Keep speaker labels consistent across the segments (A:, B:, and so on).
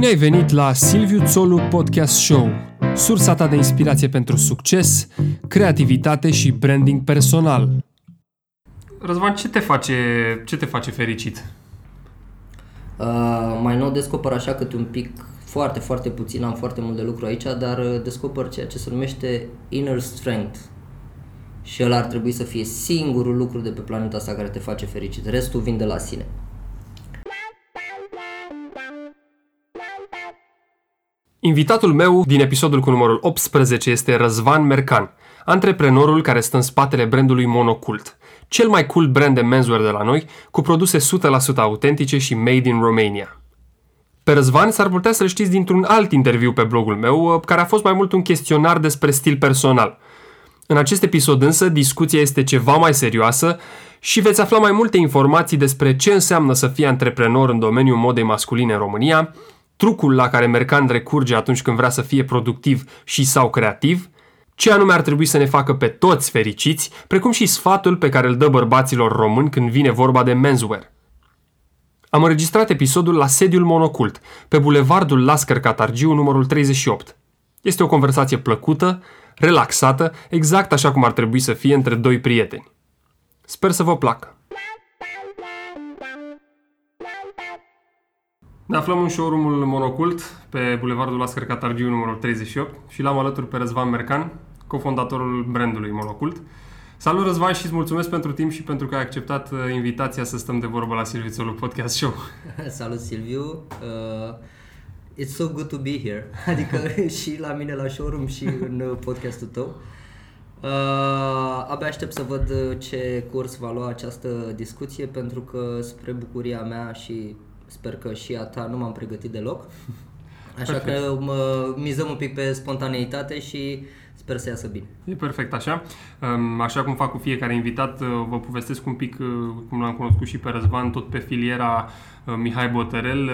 A: Bine ai venit la Silviu Țolu Podcast Show, sursa ta de inspirație pentru succes, creativitate și branding personal. Răzvan, ce te face, ce te face fericit?
B: Uh, mai nou descoper așa cât un pic, foarte, foarte puțin, am foarte mult de lucru aici, dar uh, descoper ceea ce se numește inner strength. Și el ar trebui să fie singurul lucru de pe planeta asta care te face fericit. Restul vin de la sine.
A: Invitatul meu din episodul cu numărul 18 este Răzvan Mercan, antreprenorul care stă în spatele brandului Monocult, cel mai cool brand de menswear de la noi, cu produse 100% autentice și made in Romania. Pe Răzvan s-ar putea să-l știți dintr-un alt interviu pe blogul meu, care a fost mai mult un chestionar despre stil personal. În acest episod însă, discuția este ceva mai serioasă și veți afla mai multe informații despre ce înseamnă să fii antreprenor în domeniul modei masculine în România, trucul la care Mercan recurge atunci când vrea să fie productiv și sau creativ, ce anume ar trebui să ne facă pe toți fericiți, precum și sfatul pe care îl dă bărbaților români când vine vorba de menswear. Am înregistrat episodul la sediul Monocult, pe bulevardul Lascăr Catargiu numărul 38. Este o conversație plăcută, relaxată, exact așa cum ar trebui să fie între doi prieteni. Sper să vă placă! Ne aflăm în showroom-ul Monocult, pe Bulevardul Lascar Catargiu, numărul 38, și l-am alături pe Răzvan Mercan, cofondatorul brandului Monocult. Salut Răzvan și îți mulțumesc pentru timp și pentru că ai acceptat uh, invitația să stăm de vorbă la Silviu Țolu Podcast Show.
B: Salut Silviu! Uh, it's so good to be here. Adică și la mine la showroom și în uh, podcastul tău. Uh, abia aștept să văd uh, ce curs va lua această discuție pentru că spre bucuria mea și Sper că și a ta nu m-am pregătit deloc. Așa perfect. că mă mizăm un pic pe spontaneitate și sper să iasă bine.
A: E perfect așa. Așa cum fac cu fiecare invitat, uh, vă povestesc un pic uh, cum l-am cunoscut și pe Răzvan, tot pe filiera uh, Mihai Botărel,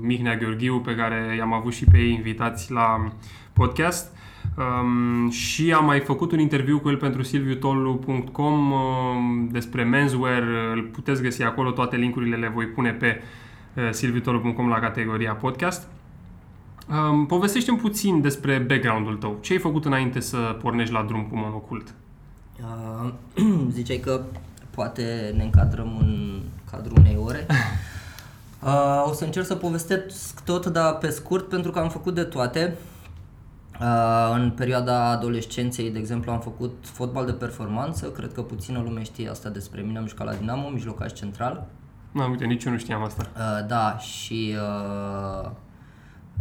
A: Mihnea Gheorghiu, pe care i-am avut și pe ei invitați la podcast. Um, și am mai făcut un interviu cu el pentru silviutolu.com um, despre menswear, îl puteți găsi acolo, toate linkurile le voi pune pe Eh, silvitorul.com la categoria podcast. Um, povestește-mi puțin despre background-ul tău. Ce ai făcut înainte să pornești la drum cu monocult?
B: Uh, ziceai că poate ne încadrăm în cadrul unei ore. Uh, o să încerc să povestesc tot, dar pe scurt, pentru că am făcut de toate. Uh, în perioada adolescenței, de exemplu, am făcut fotbal de performanță, cred că puțină lume știe asta despre mine, am jucat la Dinamo, mijlocaș central.
A: Nu, uite, nici eu nu știam asta.
B: Uh, da, și uh,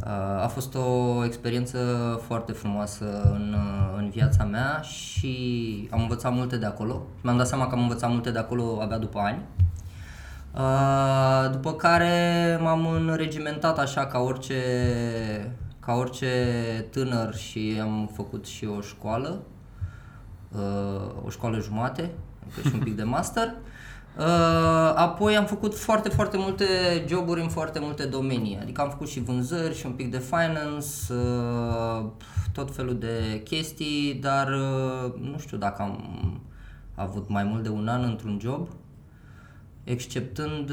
B: uh, a fost o experiență foarte frumoasă în, uh, în viața mea și am învățat multe de acolo. Mi-am dat seama că am învățat multe de acolo abia după ani. Uh, după care m-am înregimentat așa ca orice, ca orice tânăr și am făcut și o școală, uh, o școală jumate, și un pic de master. Uh, apoi am făcut foarte, foarte multe joburi în foarte multe domenii. Adică am făcut și vânzări și un pic de finance, uh, tot felul de chestii, dar uh, nu știu dacă am avut mai mult de un an într-un job, exceptând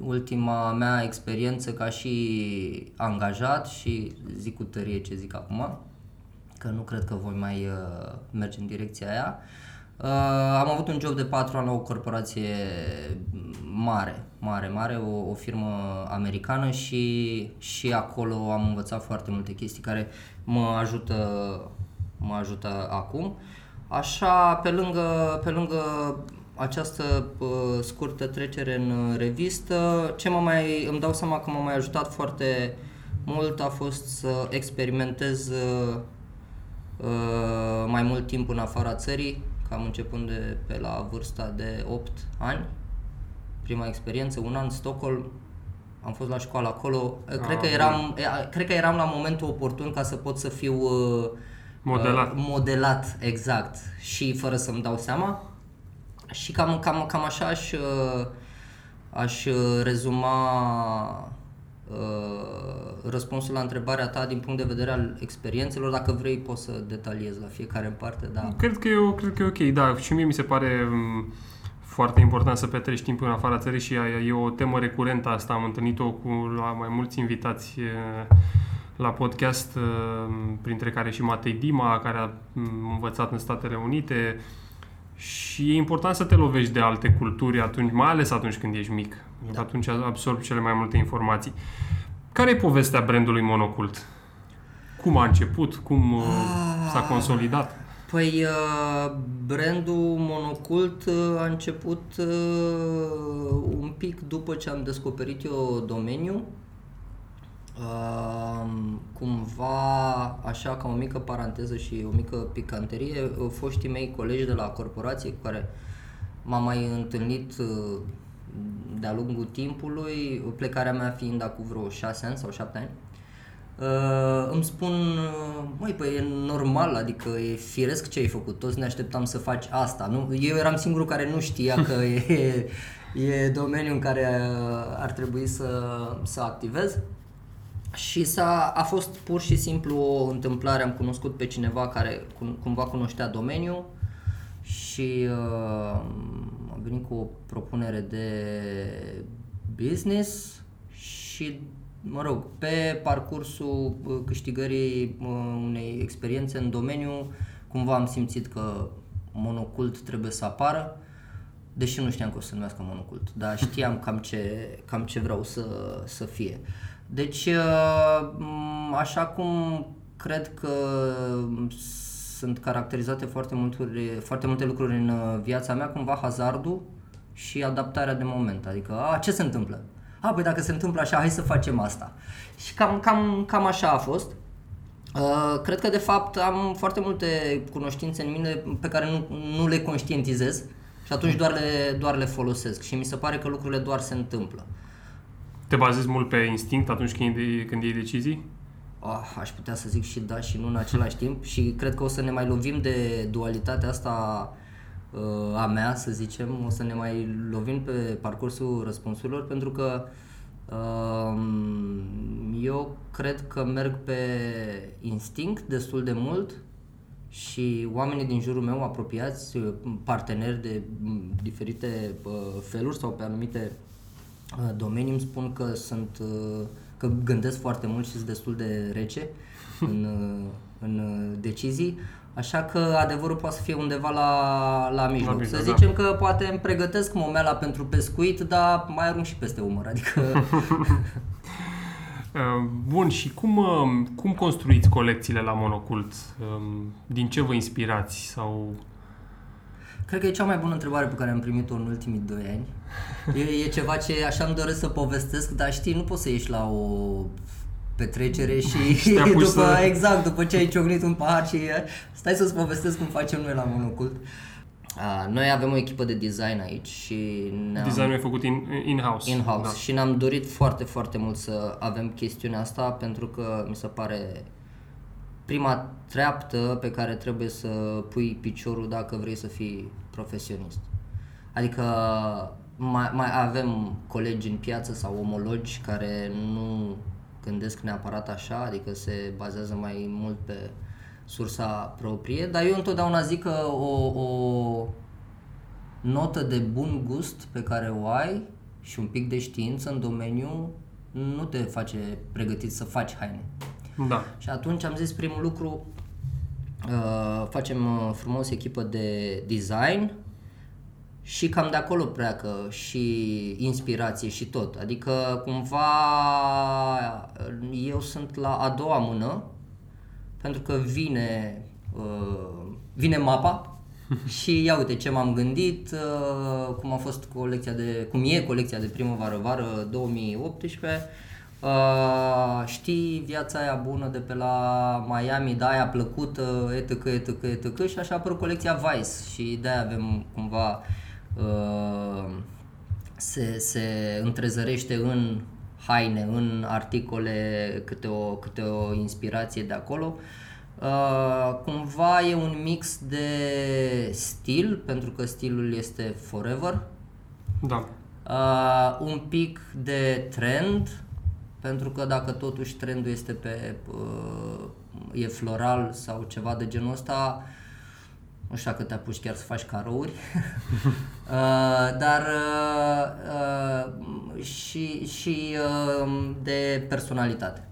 B: ultima mea experiență ca și angajat și zic cu tărie ce zic acum, că nu cred că voi mai merge în direcția aia. Uh, am avut un job de 4 ani la o corporație mare, mare, mare, o, o firmă americană și, și acolo am învățat foarte multe chestii care mă ajută, mă ajută acum. Așa, pe lângă, pe lângă această uh, scurtă trecere în revistă, ce mă mai, îmi dau seama că m-a mai ajutat foarte mult a fost să experimentez uh, mai mult timp în afara țării, cam începând de pe la vârsta de 8 ani. Prima experiență, un an Stockholm, am fost la școală acolo. Ah, cred, că eram, cred că eram la momentul oportun ca să pot să fiu uh,
A: modelat.
B: Uh, modelat, exact, și fără să-mi dau seama. Și cam, cam, cam așa aș, uh, aș rezuma Uh, răspunsul la întrebarea ta din punct de vedere al experiențelor. Dacă vrei, poți să detaliez la fiecare în parte. Da.
A: Cred că e, cred că e ok, da. Și mie mi se pare um, foarte important să petreci timp în afara țării și e o temă recurentă asta. Am întâlnit-o cu la mai mulți invitați la podcast, printre care și Matei Dima, care a învățat în Statele Unite. Și e important să te lovești de alte culturi atunci, mai ales atunci când ești mic. Da. Atunci absorbi cele mai multe informații. Care e povestea brandului Monocult? Cum a început? Cum uh, s-a ah. consolidat?
B: Păi uh, brandul Monocult uh, a început un pic după ce am descoperit eu domeniul. Cumva, așa ca o mică paranteză și o mică picanterie, foștii mei colegi de la corporație cu care m-am mai întâlnit de-a lungul timpului, plecarea mea fiind acum vreo 6 ani sau 7 ani, uh, îmi spun, uh, măi, păi e normal, adică e firesc ce ai făcut, toți ne așteptam să faci asta. Nu? Eu eram singurul care nu știa că e, e domeniul în care uh, ar trebui să, să activez. Și s-a, a fost pur și simplu o întâmplare, am cunoscut pe cineva care cumva cunoștea domeniul și uh, am venit cu o propunere de business și, mă rog, pe parcursul uh, câștigării uh, unei experiențe în domeniu, cumva am simțit că monocult trebuie să apară, deși nu știam că o să se numească monocult, dar știam cam ce, cam ce vreau să, să fie. Deci, uh, așa cum cred că sunt caracterizate foarte, multuri, foarte multe lucruri în uh, viața mea, cumva hazardul și adaptarea de moment. Adică, a, ce se întâmplă? A, păi dacă se întâmplă așa, hai să facem asta. Și cam, cam, cam așa a fost. Uh, cred că de fapt am foarte multe cunoștințe în mine pe care nu, nu le conștientizez și atunci doar le, doar le folosesc și mi se pare că lucrurile doar se întâmplă.
A: Te bazezi mult pe instinct atunci când, când iei decizii?
B: oh, aș putea să zic și da și nu în același timp și cred că o să ne mai lovim de dualitatea asta uh, a mea, să zicem, o să ne mai lovim pe parcursul răspunsurilor pentru că uh, eu cred că merg pe instinct destul de mult și oamenii din jurul meu apropiați, parteneri de diferite uh, feluri sau pe anumite uh, domenii îmi spun că sunt uh, că gândesc foarte mult și sunt destul de rece în, în decizii. Așa că adevărul poate să fie undeva la, la mijloc. La mijloc să zicem da. că poate îmi pregătesc momela pentru pescuit, dar mai arunc și peste umăr. Adică...
A: Uh, bun, și cum, uh, cum construiți colecțiile la Monocult? Um, din ce vă inspirați? sau
B: Cred că e cea mai bună întrebare pe care am primit-o în ultimii doi ani. E, e ceva ce așa îmi doresc să povestesc, dar știi, nu poți să ieși la o petrecere și după, să... exact, după ce ai ciocnit un pahar și stai să-ți povestesc cum facem noi la Monocult. Uh, noi avem o echipă de design aici și
A: ne Designul e făcut in, in-house.
B: In-house da. și ne-am dorit foarte, foarte mult să avem chestiunea asta pentru că mi se pare prima treaptă pe care trebuie să pui piciorul dacă vrei să fii profesionist. Adică mai, mai avem colegi în piață sau omologi care nu gândesc neapărat așa, adică se bazează mai mult pe sursa proprie, dar eu întotdeauna zic că o, o notă de bun gust pe care o ai și un pic de știință în domeniu nu te face pregătit să faci haine.
A: Da.
B: Și atunci am zis primul lucru, uh, facem uh, frumos echipă de design și cam de acolo pleacă și inspirație și tot. Adică cumva eu sunt la a doua mână pentru că vine, uh, vine mapa și ia uite ce m-am gândit, uh, cum a fost colecția de, cum e colecția de primăvară-vară 2018 Uh, știi viața aia bună de pe la Miami, da, aia plăcută, etc, etc, etc și așa a apărut colecția Vice și de-aia avem cumva uh, se, se întrezărește în haine, în articole câte o, câte o inspirație de acolo. Uh, cumva e un mix de stil, pentru că stilul este forever.
A: Da.
B: Uh, un pic de trend, pentru că dacă totuși trendul este pe uh, e floral sau ceva de genul ăsta, Nu știu dacă te apuci chiar să faci carouri. uh, dar uh, uh, și, și uh, de personalitate.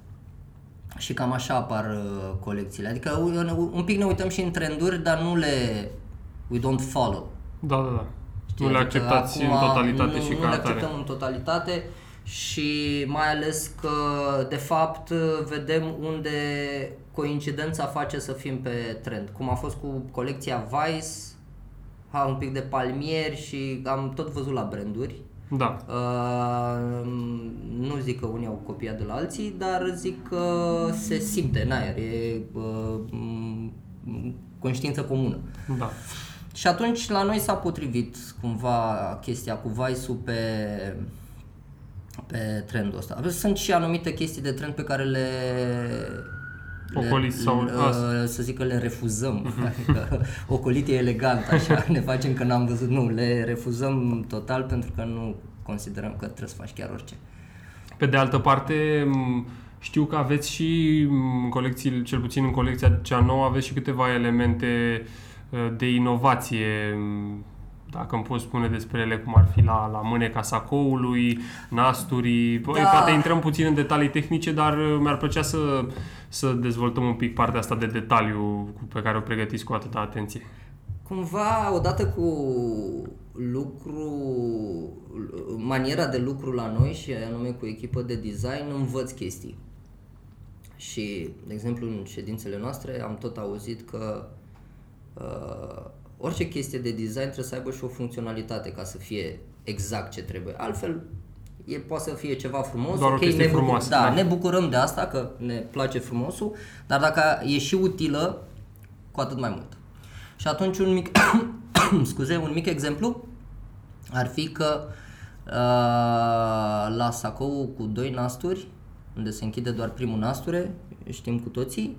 B: Și cam așa apar uh, colecțiile. Adică un, un pic ne uităm și în trenduri, dar nu le... We don't follow.
A: Da, da, da.
B: Știi?
A: Nu le
B: Adică
A: acceptați
B: acum
A: în totalitate
B: nu,
A: și
B: nu
A: ca
B: le
A: atare.
B: acceptăm în totalitate și mai ales că, de fapt, vedem unde coincidența face să fim pe trend. Cum a fost cu colecția Vice, ha, un pic de palmieri și am tot văzut la branduri.
A: Da.
B: Uh, nu zic că unii au copiat de la alții, dar zic că se simte în aer, e uh, m- conștiință comună.
A: Da.
B: Și atunci la noi s-a potrivit cumva chestia cu Vice-ul pe, pe trendul ăsta. Sunt și anumite chestii de trend pe care le
A: Ocoliți sau-
B: le,
A: asta.
B: să zic că le refuzăm. Adică ocolit e elegant, așa, ne facem că n-am văzut. Nu, le refuzăm total pentru că nu considerăm că trebuie să faci chiar orice.
A: Pe de altă parte, m, știu că aveți și m, colecții, cel puțin în colecția cea nouă, aveți și câteva elemente uh, de inovație. M, Dacă îmi poți spune despre ele, cum ar fi la, la mâneca sacoului, nasturii. Păi,
B: Da.
A: Poate intrăm puțin în detalii tehnice, dar uh, mi-ar plăcea să, să dezvoltăm un pic partea asta de detaliu cu- pe care o pregătiți cu atâta atenție.
B: Cumva, odată cu lucru, maniera de lucru la noi și anume cu echipă de design, învăț chestii. Și, de exemplu, în ședințele noastre am tot auzit că uh, orice chestie de design trebuie să aibă și o funcționalitate ca să fie exact ce trebuie. Altfel, e, poate să fie ceva frumos,
A: Doar o
B: ok,
A: chestie
B: ne, bucur-
A: frumoasă,
B: da,
A: da.
B: ne bucurăm de asta, că ne place frumosul, dar dacă e și utilă, cu atât mai mult. Și atunci un mic, scuze, un mic exemplu ar fi că uh, la sacou cu doi nasturi, unde se închide doar primul nasture, știm cu toții,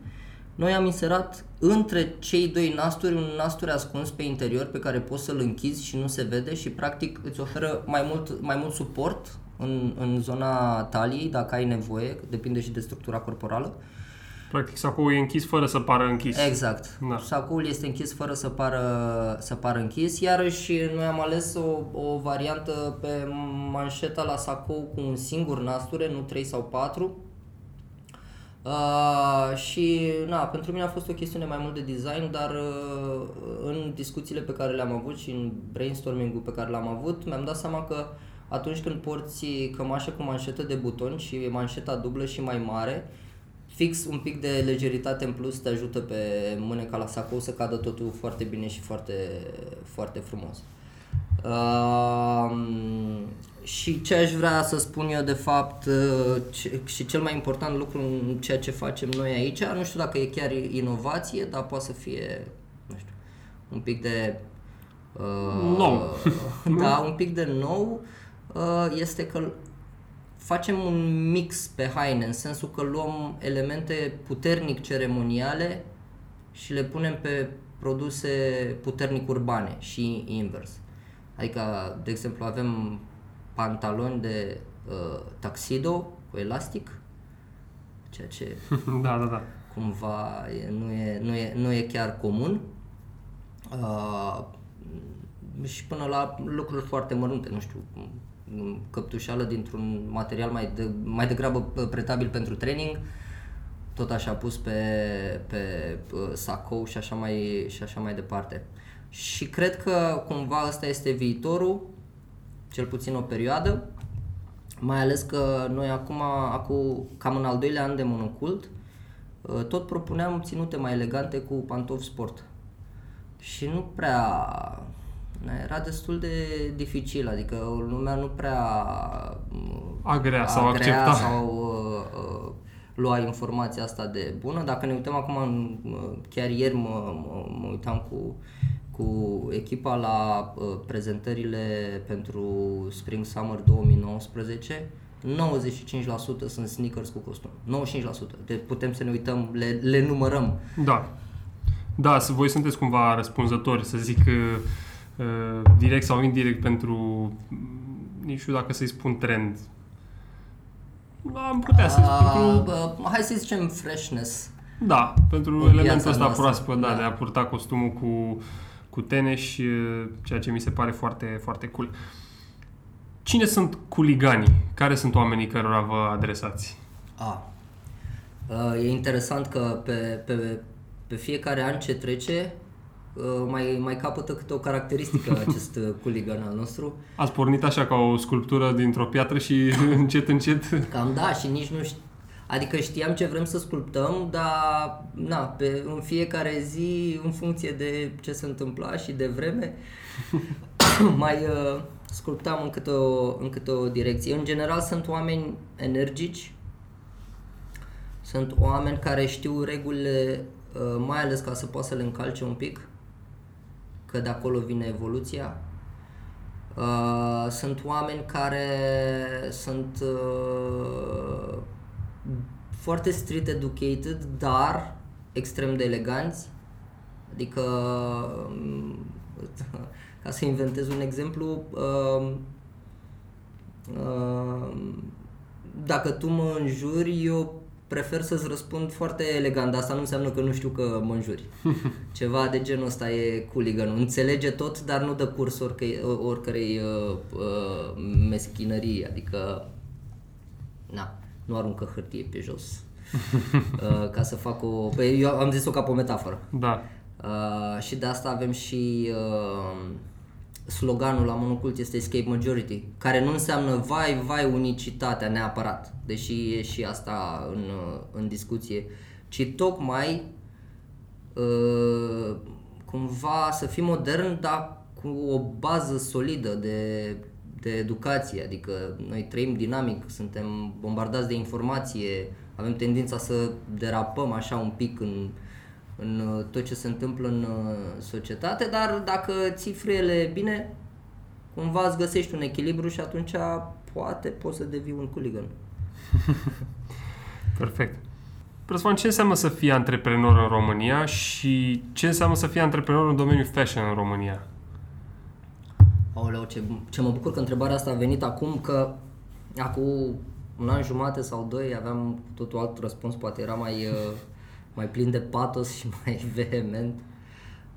B: noi am inserat între cei doi nasturi un nasture ascuns pe interior pe care poți să-l închizi și nu se vede și practic îți oferă mai mult, mai mult suport în, în zona taliei dacă ai nevoie, depinde și de structura corporală.
A: Practic, sacoul e închis fără să pară închis.
B: Exact.
A: Da.
B: Sacoul este închis fără să pară, să pară închis. Iarăși noi am ales o, o variantă pe manșeta la sacou cu un singur nasture, nu 3 sau 4. Uh, și na, pentru mine a fost o chestiune mai mult de design, dar uh, în discuțiile pe care le-am avut și în brainstorming-ul pe care l-am avut, mi-am dat seama că atunci când porți cămașă cu manșetă de buton și manșeta dublă și mai mare, fix un pic de legeritate în plus te ajută pe mâneca la sacou să cadă totul foarte bine și foarte, foarte frumos. Uh, și ce aș vrea să spun eu de fapt uh, ce, și cel mai important lucru în ceea ce facem noi aici, nu știu dacă e chiar inovație, dar poate să fie, nu știu, un pic de uh,
A: Nou.
B: da, un pic de nou uh, este că facem un mix pe haine, în sensul că luăm elemente puternic ceremoniale și le punem pe produse puternic urbane și invers. Adică, de exemplu, avem pantaloni de uh, taxido cu elastic, ceea ce
A: da, da, da.
B: cumva e, nu, e, nu, e, nu e chiar comun. Uh, și până la lucruri foarte mărunte, nu știu, m- căptușală dintr-un material mai, de, mai degrabă uh, pretabil pentru training, tot așa pus pe, pe uh, sacou și așa, mai, și așa mai departe. Și cred că cumva ăsta este viitorul, cel puțin o perioadă, mai ales că noi acum, acum cam în al doilea an de monocult, uh, tot propuneam ținute mai elegante cu pantofi sport. Și nu prea... na, Era destul de dificil, adică lumea nu prea mm,
A: Agrea sau
B: agrea
A: accepta.
B: sau uh, uh, lua informația asta de bună. Dacă ne uităm acum, în, uh, chiar ieri mă, mă, mă uitam cu, cu echipa la uh, prezentările pentru Spring Summer 2019, 95% sunt sneakers cu costum. 95%. De putem să ne uităm, le, le numărăm.
A: Da. Da, să voi sunteți cumva răspunzători, să zic, uh, uh, direct sau indirect pentru, mm, nici știu dacă să-i spun trend. Am putea să
B: Uh,
A: pentru...
B: bă, hai să zicem freshness.
A: Da, pentru
B: În
A: elementul
B: viața
A: ăsta
B: noastră,
A: proaspăt, da,
B: da.
A: de a purta costumul cu, cu teneș, ceea ce mi se pare foarte, foarte cool. Cine sunt culiganii? Care sunt oamenii cărora vă adresați?
B: A. Uh, E interesant că pe, pe, pe fiecare an ce trece uh, mai, mai capătă câte o caracteristică acest uh, culigan al nostru.
A: Ați pornit așa ca o sculptură dintr-o piatră și încet, încet...
B: Cam da, și nici nu știu. Adică știam ce vrem să sculptăm, dar na, pe, în fiecare zi, în funcție de ce se întâmpla și de vreme, mai uh, sculptam în câte, o, în câte o direcție. În general sunt oameni energici, sunt oameni care știu regulile, uh, mai ales ca să poată să le încalce un pic, că de acolo vine evoluția. Uh, sunt oameni care sunt uh, foarte street educated, dar extrem de eleganți. Adică, um, ca să inventez un exemplu, uh, uh, dacă tu mă înjuri, eu prefer să-ți răspund foarte elegant, dar asta nu înseamnă că nu știu că mă înjuri. Ceva de genul ăsta e cooligan Înțelege tot, dar nu dă curs oricărei, oricărei uh, uh, meschinării, adică na, nu aruncă hârtie pe jos. uh, ca să fac o... Păi eu am zis-o ca pe o metaforă.
A: Da.
B: Uh, și de asta avem și uh, sloganul la Monocult este Escape Majority, care nu înseamnă vai, vai unicitatea neapărat, deși e și asta în, uh, în discuție, ci tocmai uh, cumva să fii modern, dar cu o bază solidă de, de educație, adică noi trăim dinamic, suntem bombardați de informație, avem tendința să derapăm așa un pic în, în uh, tot ce se întâmplă în uh, societate, dar dacă ții frâiele bine, cumva îți găsești un echilibru și atunci poate poți să devii un cooligan.
A: Perfect. Răzvan, ce înseamnă să fii antreprenor în România și ce înseamnă să fii antreprenor în domeniul fashion în România?
B: Aoleu, ce, ce mă bucur că întrebarea asta a venit acum, că acum un an jumate sau doi aveam cu totul alt răspuns, poate era mai, uh, mai plin de patos și mai vehement.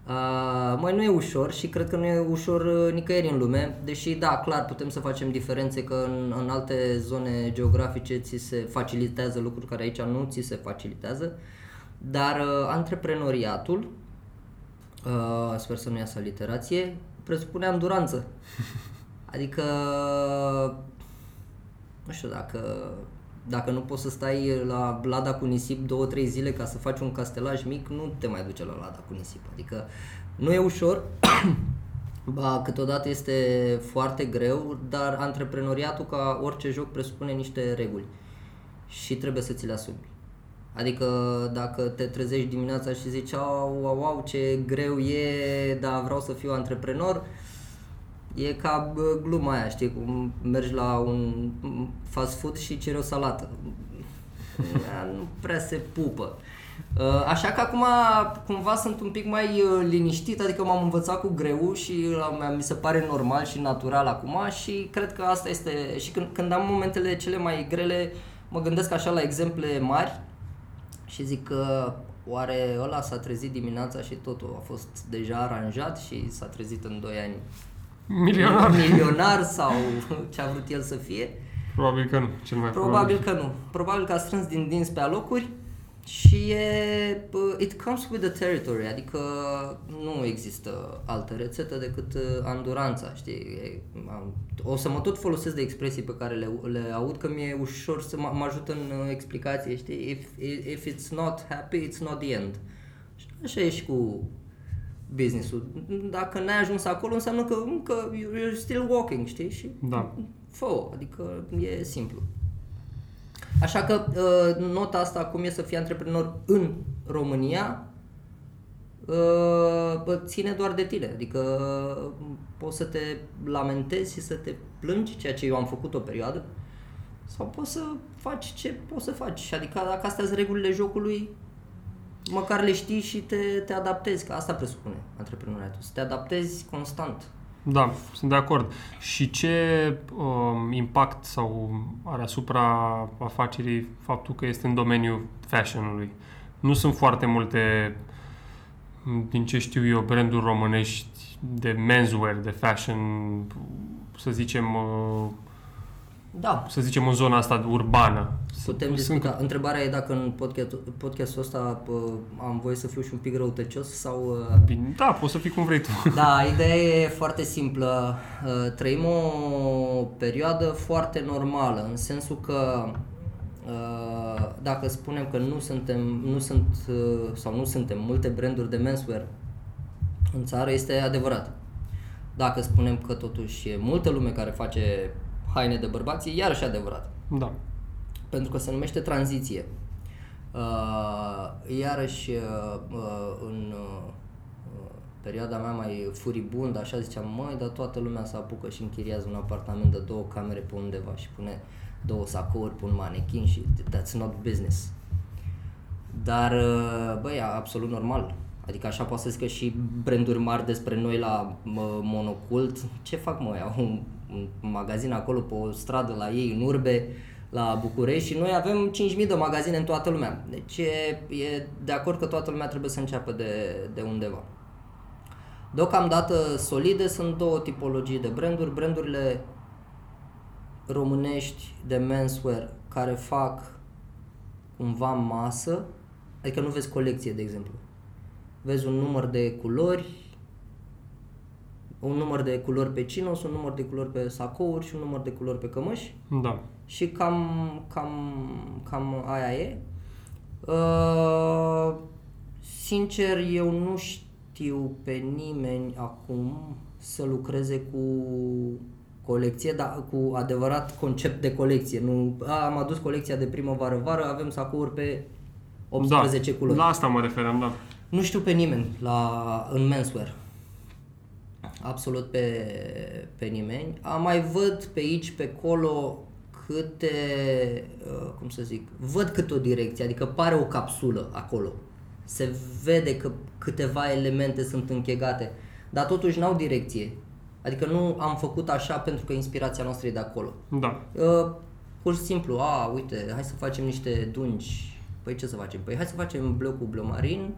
B: Uh, mai nu e ușor și cred că nu e ușor uh, nicăieri în lume, deși da, clar putem să facem diferențe că în, în alte zone geografice ți se facilitează lucruri care aici nu ți se facilitează, dar uh, antreprenoriatul, uh, sper să nu iasă literație, presupune anduranță. Adică, nu știu, dacă, dacă nu poți să stai la lada cu nisip două, trei zile ca să faci un castelaj mic, nu te mai duce la lada cu nisip. Adică nu e ușor, ba, câteodată este foarte greu, dar antreprenoriatul ca orice joc presupune niște reguli și trebuie să ți le asumi. Adică dacă te trezești dimineața și zici au, au, au, ce greu e, dar vreau să fiu antreprenor, e ca bă, gluma aia, știi, cum mergi la un fast food și ceri o salată. Ea nu prea se pupă. Uh, Așa că acum cumva sunt un pic mai uh, liniștit, adică m-am învățat cu greu și uh, mi se pare normal și natural acum și cred că asta este și când, când am momentele cele mai grele mă gândesc așa la exemple mari și zic că oare ăla s-a trezit dimineața și totul a fost deja aranjat și s-a trezit în 2 ani
A: Milionar?
B: milionar sau ce a vrut el să fie?
A: Probabil că nu, cel mai
B: Probabil că nu. Probabil că a strâns din dinți pe alocuri și e, bă, it comes with the territory, adică nu există altă rețetă decât uh, anduranța, știi? E, am- o să mă tot folosesc de expresii pe care le, le aud, că mi-e ușor să mă, mă ajută în uh, explicație, știi? If, if it's not happy, it's not the end. Și așa e și cu business-ul. Dacă n-ai ajuns acolo, înseamnă că încă you're still walking, știi? Și
A: Da.
B: fă adică e simplu. Așa că uh, nota asta cum e să fii antreprenor în România uh, bă, ține doar de tine. Adică uh, poți să te lamentezi și să te plângi, ceea ce eu am făcut o perioadă, sau poți să faci ce poți să faci. Adică dacă astea sunt regulile jocului, măcar le știi și te, te adaptezi, că asta presupune antreprenoriatul, să te adaptezi constant.
A: Da, sunt de acord. Și ce um, impact sau are asupra afacerii faptul că este în domeniul fashionului? Nu sunt foarte multe, din ce știu eu, branduri românești de menswear, de fashion, să zicem, uh,
B: Da,
A: să zicem în zona asta urbană.
B: putem
A: Sunt-
B: discuta. Întrebarea e dacă în podcast, podcastul ăsta pă, am voie să fiu și un pic răutăcios sau... uh,
A: Bine, Da, poți să fii cum vrei tu.
B: Da, ideea e foarte simplă. Uh, Trăim o perioadă foarte normală, în sensul că uh, dacă spunem că nu suntem, nu sunt uh, sau nu suntem multe branduri de menswear în țară, este adevărat. Dacă spunem că totuși e multă lume care face haine de bărbați, e iarăși adevărat
A: Da.
B: pentru că se numește tranziție. Uh, iarăși, uh, uh, în uh, uh, perioada mea mai furibundă, așa ziceam, măi, dar toată lumea se apucă și închiriază un apartament de două camere pe undeva și pune două sacouri pe un manechin și that's not business. Dar, uh, băi, e absolut normal. Adică așa poate să zică și branduri mari despre noi la mă, Monocult. Ce fac mă, au un, un magazin acolo pe o stradă la ei în urbe, la București și noi avem 5.000 de magazine în toată lumea. Deci e, e de acord că toată lumea trebuie să înceapă de, de undeva. Deocamdată solide sunt două tipologii de branduri. Brandurile românești de menswear care fac cumva masă, adică nu vezi colecție, de exemplu. Vezi un număr de culori, un număr de culori pe chinos, un număr de culori pe sacouri și un număr de culori pe cămăși
A: Da.
B: și cam, cam, cam aia e. Uh, sincer, eu nu știu pe nimeni acum să lucreze cu colecție, dar cu adevărat concept de colecție. Nu, a, am adus colecția de primăvară-vară, avem sacouri pe 18
A: da.
B: culori.
A: La asta mă referam, da.
B: Nu știu pe nimeni la, în menswear. Absolut pe, pe nimeni. Am mai văd pe aici, pe acolo câte, uh, cum să zic, văd câte o direcție, adică pare o capsulă acolo. Se vede că câteva elemente sunt închegate, dar totuși n-au direcție. Adică nu am făcut așa pentru că inspirația noastră e de acolo.
A: Da.
B: Uh, pur și simplu, a, uite, hai să facem niște dungi. Păi ce să facem? Păi hai să facem bleu cu bleu marin,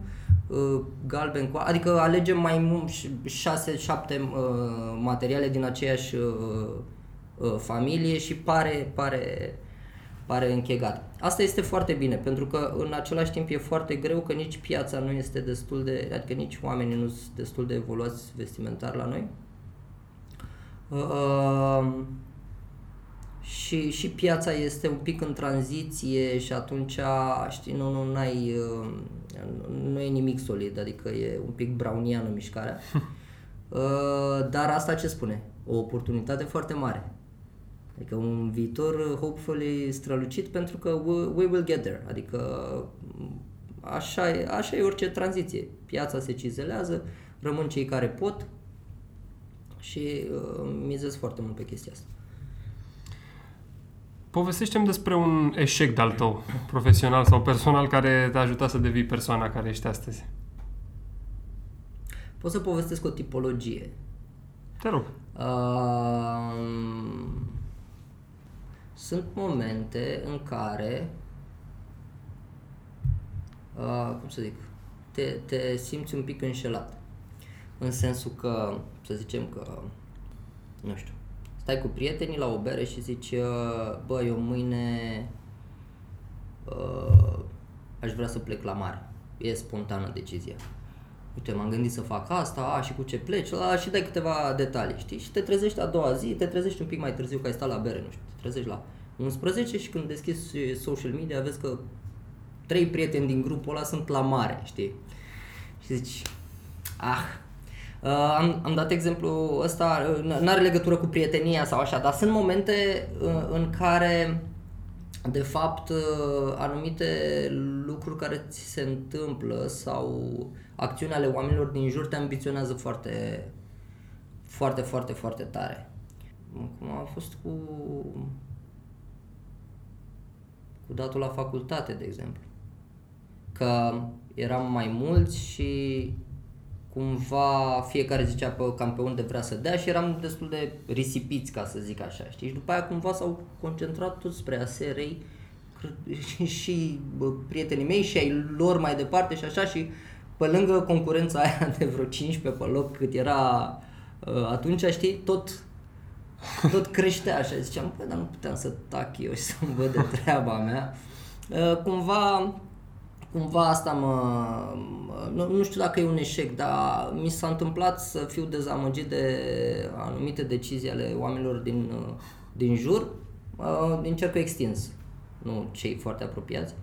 B: uh, galben cu... Adică alegem mai mult, șase, șapte uh, materiale din aceeași uh, uh, familie și pare, pare, pare închegat. Asta este foarte bine, pentru că în același timp e foarte greu că nici piața nu este destul de... Adică nici oamenii nu sunt destul de evoluați vestimentar la noi. Uh, și, și piața este un pic în tranziție și atunci, știi, nu, nu, n-ai, uh, nu e nimic solid, adică e un pic browniană mișcarea. Uh, Dar asta ce spune? O oportunitate foarte mare. Adică un viitor, uh, hopefully, strălucit pentru că we, we will get there. Adică așa e, așa e orice tranziție. Piața se cizelează, rămân cei care pot și uh, mizez foarte mult pe chestia asta.
A: Povestește-mi despre un eșec de-al tău, profesional sau personal, care te-a ajutat să devii persoana care ești astăzi.
B: Pot să povestesc o tipologie.
A: Te rog.
B: Uh, sunt momente în care, uh, cum să zic, te, te simți un pic înșelat. În sensul că, să zicem că, nu știu, stai cu prietenii la o bere și zici, uh, bă, eu mâine uh, aș vrea să plec la mare. E spontană decizia. Uite, m-am gândit să fac asta, a, și cu ce pleci, a, și dai câteva detalii, știi? Și te trezești a doua zi, te trezești un pic mai târziu că ai stat la bere, nu știu, te trezești la 11 și când deschizi social media vezi că trei prieteni din grupul ăla sunt la mare, știi? Și zici, ah, Uh, am, am dat exemplu ăsta, nu are legătură cu prietenia sau așa, dar sunt momente uh, în care de fapt uh, anumite lucruri care ți se întâmplă sau acțiuni ale oamenilor din jur te ambiționează foarte, foarte, foarte, foarte tare. Cum a fost cu cu datul la facultate, de exemplu. Că eram mai mulți și cumva fiecare zicea pe cam pe unde vrea să dea și eram destul de risipiți, ca să zic așa, știi? Și după aia cumva s-au concentrat toți spre ASRI cred, și, și bă, prietenii mei și ai lor mai departe și așa și pe lângă concurența aia de vreo 15 pe loc cât era uh, atunci, știi, tot tot creștea așa, ziceam, bă, dar nu puteam să tac eu și să-mi văd de treaba mea. Uh, cumva, cumva asta mă, nu, nu știu dacă e un eșec, dar mi s-a întâmplat să fiu dezamăgit de anumite decizii ale oamenilor din, uh, din jur, uh, din cercul extins, nu cei foarte apropiați.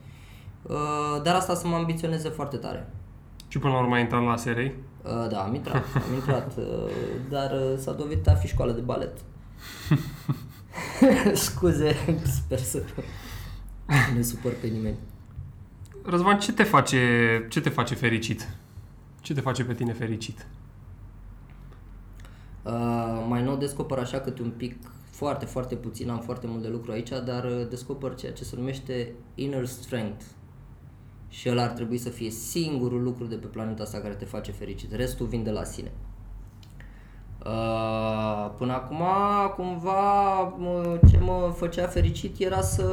B: Dar asta să mă ambiționeze foarte tare.
A: Și până la urmă ai intrat la SRI?
B: Da, am intrat, am intrat, dar s-a dovedit a fi școală de balet. Scuze, sper să nu ne supăr pe nimeni.
A: Răzvan, ce te face, ce te face fericit? Ce te face pe tine fericit?
B: Uh, mai nou descoper așa cât un pic, foarte, foarte puțin, am foarte mult de lucru aici, dar uh, descoper ceea ce se numește inner strength. Și el ar trebui să fie singurul lucru de pe planeta asta care te face fericit. Restul vin de la sine. Uh, până acum, cumva, ce mă făcea fericit era să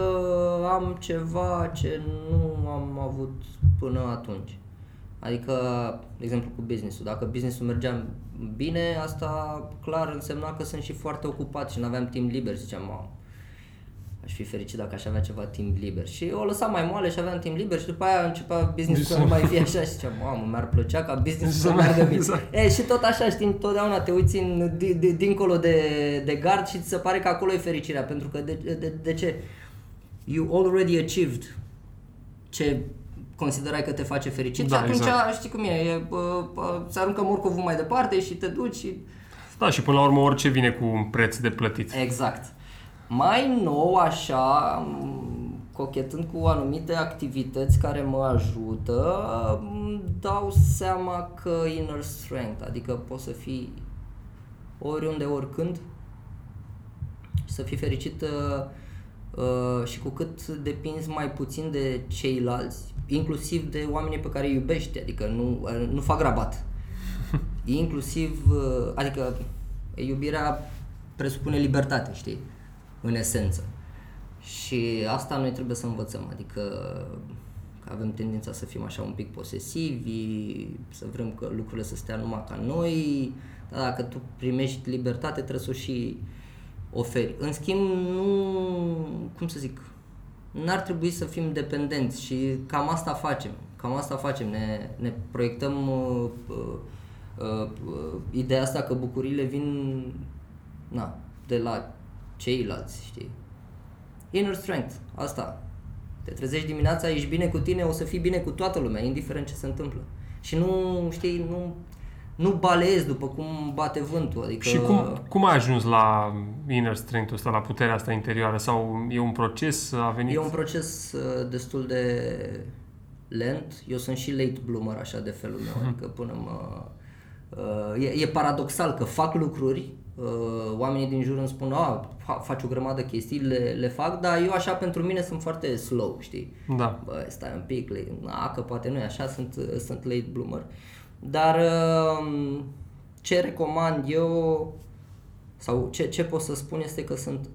B: am ceva ce nu am avut până atunci. Adică, de exemplu, cu businessul. Dacă businessul mergea bine, asta clar însemna că sunt și foarte ocupat și nu aveam timp liber. Ziceam, aș fi fericit dacă aș avea ceva timp liber. Și o lăsam mai moale și aveam timp liber și după aia începea business să nu mai fie așa și ziceam, mamă, mi-ar plăcea ca business să meargă bine. Exact. E, și tot așa, știi, totdeauna te uiți în, de, de, dincolo de, de gard și ți se pare că acolo e fericirea, pentru că de, de, de ce? You already achieved ce considerai că te face fericit da, și atunci exact. știi cum e, e se aruncă morcovul mai departe și te duci și...
A: Da, și până la urmă orice vine cu un preț de plătit.
B: Exact. Mai nou, așa, cochetând cu anumite activități care mă ajută, dau seama că inner strength, adică poți să fii oriunde, oricând și să fii fericit uh, uh, și cu cât depinzi mai puțin de ceilalți, inclusiv de oamenii pe care îi iubești, adică nu, uh, nu fac rabat. Inclusiv, uh, adică iubirea presupune libertate, știi? În esență. Și asta noi trebuie să învățăm, adică că avem tendința să fim așa un pic posesivi, să vrem că lucrurile să stea numai ca noi, dar dacă tu primești libertate trebuie să o și oferi. În schimb, nu, cum să zic, n-ar trebui să fim dependenți și cam asta facem. Cam asta facem, ne, ne proiectăm uh, uh, uh, ideea asta că bucurile vin na, de la ceilalți, știi? Inner strength, asta. Te trezești dimineața, ești bine cu tine, o să fii bine cu toată lumea, indiferent ce se întâmplă. Și nu, știi, nu, nu balezi după cum bate vântul. Adică...
A: Și cum, cum ai ajuns la inner strength-ul ăsta, la puterea asta interioară? Sau e un proces, a venit?
B: E un proces uh, destul de lent. Eu sunt și late bloomer, așa, de felul meu. Uh-huh. Adică până mă... Uh, e, e paradoxal că fac lucruri Uh, oamenii din jur îmi spun, a, faci o grămadă chestii, le, le fac, dar eu așa pentru mine sunt foarte slow, știi?
A: Da.
B: Bă, stai un pic, le, a, că poate nu e așa, sunt, sunt late bloomer. Dar um, ce recomand eu, sau ce, ce pot să spun este că sunt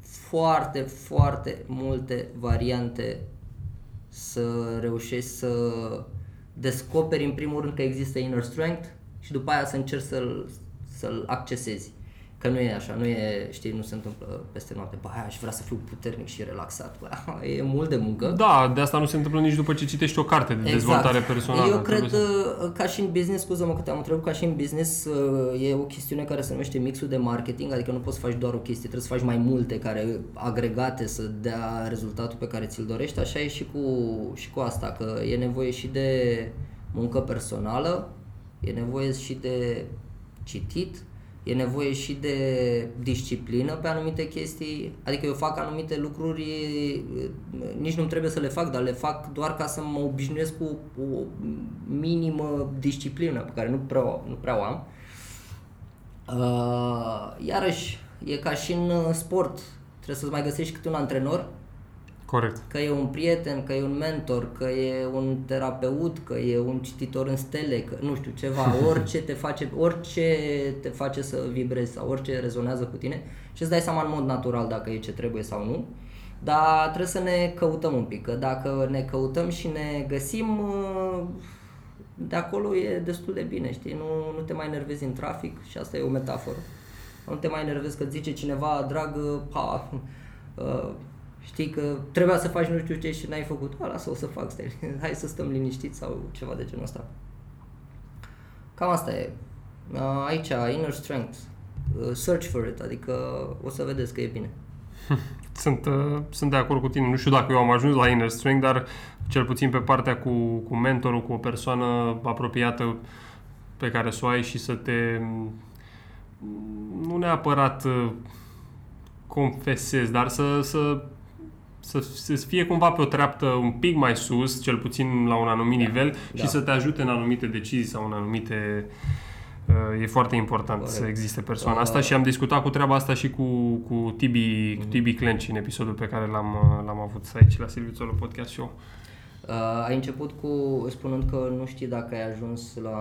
B: foarte, foarte multe variante să reușești să descoperi în primul rând că există inner strength și după aia să încerci să-l să-l accesezi. Că nu e așa, nu e, știi, nu se întâmplă peste noapte. Bă, aș vrea să fiu puternic și relaxat. Bă, e mult de muncă.
A: Da, de asta nu se întâmplă nici după ce citești o carte de exact. dezvoltare personală.
B: Eu cred, să... Uh, ca și în business, scuză-mă că te-am întrebat, ca și în business uh, e o chestiune care se numește mixul de marketing, adică nu poți să faci doar o chestie, trebuie să faci mai multe care agregate să dea rezultatul pe care ți-l dorești. Așa e și cu, și cu asta, că e nevoie și de muncă personală, e nevoie și de citit, e nevoie și de disciplină pe anumite chestii, adică eu fac anumite lucruri, nici nu trebuie să le fac, dar le fac doar ca să mă obișnuiesc cu o minimă disciplină pe care nu prea, nu prea o am. Uh, iarăși, e ca și în sport, trebuie să-ți mai găsești câte un antrenor
A: Corect.
B: Că e un prieten, că e un mentor, că e un terapeut, că e un cititor în stele, că nu știu, ceva, orice te face, orice te face să vibrezi sau orice rezonează cu tine și îți dai seama în mod natural dacă e ce trebuie sau nu. Dar trebuie să ne căutăm un pic, că dacă ne căutăm și ne găsim, uh, de acolo e destul de bine, știi? Nu, nu te mai nervezi în trafic și asta e o metaforă. Nu te mai nervezi că zice cineva, dragă, pa, uh, știi că trebuia să faci nu știu ce și n-ai făcut, a, lasă o să fac, stai, hai să stăm liniștiți sau ceva de genul ăsta. Cam asta e. Uh, aici, inner strength, uh, search for it, adică o să vedeți că e bine.
A: Sunt, uh, sunt de acord cu tine. Nu știu dacă eu am ajuns la inner strength, dar cel puțin pe partea cu, cu mentorul, cu o persoană apropiată pe care să o ai și să te nu neapărat uh, confesezi, dar să, să, să, să fie cumva pe o treaptă un pic mai sus, cel puțin la un anumit da, nivel da. și să te ajute în anumite decizii sau în anumite uh, E foarte important Corect. să existe persoana uh, asta și am discutat cu treaba asta și cu, cu Tibi, uh-huh. cu Tibi Clenci în episodul pe care l-am, uh, l-am avut aici la Silviu Podcast Show.
B: Uh, ai început cu spunând că nu știi dacă ai ajuns la,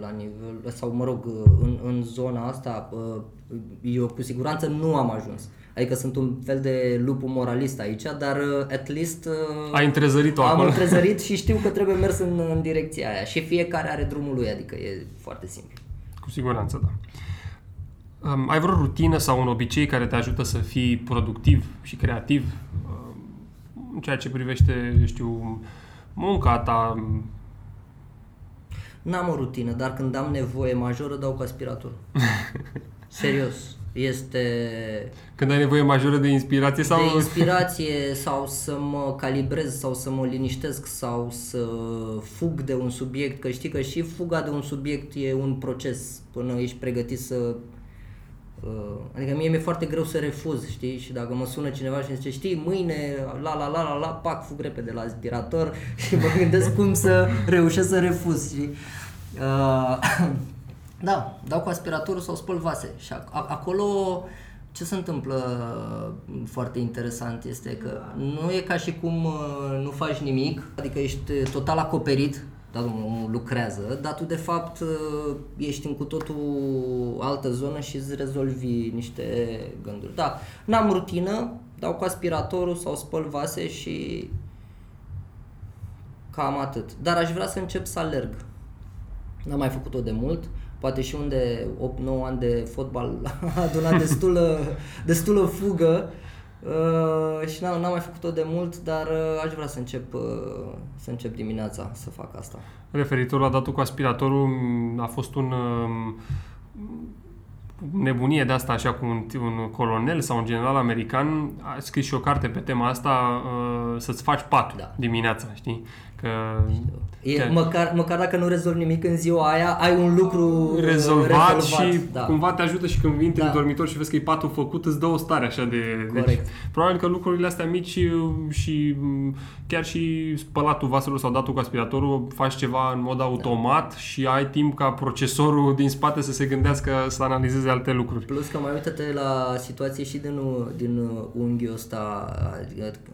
B: la nivel, sau mă rog, în, în zona asta, uh, eu cu siguranță nu am ajuns. Adică sunt un fel de lupu moralist aici, dar uh, at least uh,
A: ai întrezărit-o
B: am
A: acolo.
B: întrezărit și știu că trebuie mers în, în direcția aia. Și fiecare are drumul lui, adică e foarte simplu.
A: Cu siguranță, da. Um, ai vreo rutină sau un obicei care te ajută să fii productiv și creativ în ceea ce privește, știu, munca ta?
B: N-am o rutină, dar când am nevoie majoră dau cu aspirator. Serios. Este...
A: Când ai nevoie majoră de inspirație sau...
B: De inspirație sau să mă calibrez sau să mă liniștesc sau să fug de un subiect, că știi că și fuga de un subiect e un proces până ești pregătit să Uh, adică mie mi-e foarte greu să refuz, știi? Și dacă mă sună cineva și îmi zice, știi, mâine, la la la la la, pac, fug repede la aspirator și mă gândesc cum să reușesc să refuz, știi? Uh, da, dau cu aspiratorul sau spăl vase și acolo ce se întâmplă foarte interesant este că nu e ca și cum uh, nu faci nimic, adică ești total acoperit da, omul lucrează, dar tu de fapt uh, ești în cu totul altă zonă și îți rezolvi niște gânduri. Da, n-am rutină, dau cu aspiratorul sau spăl vase și cam atât. Dar aș vrea să încep să alerg. N-am mai făcut-o de mult, poate și unde 8-9 ani de fotbal a adunat destulă, destulă fugă Uh, și n-am, n-am mai făcut-o de mult, dar uh, aș vrea să încep, uh, să încep dimineața să fac asta.
A: Referitor la datul cu aspiratorul, a fost un uh, nebunie de asta, așa cum un, un colonel sau un general american a scris și o carte pe tema asta, uh, să-ți faci patul da. dimineața, știi? Că,
B: e, că măcar, măcar dacă nu rezolvi nimic în ziua aia, ai un lucru
A: rezolvat, rezolvat și da. cumva te ajută și când vii da. în dormitor și vezi că e patul făcut, îți dă o stare așa de... Corect. Deci, probabil că lucrurile astea mici și chiar și spălatul vaselor sau datul cu aspiratorul faci ceva în mod automat da. și ai timp ca procesorul din spate să se gândească să analizeze alte lucruri.
B: Plus că mai uită-te la situație și din, din unghiul ăsta,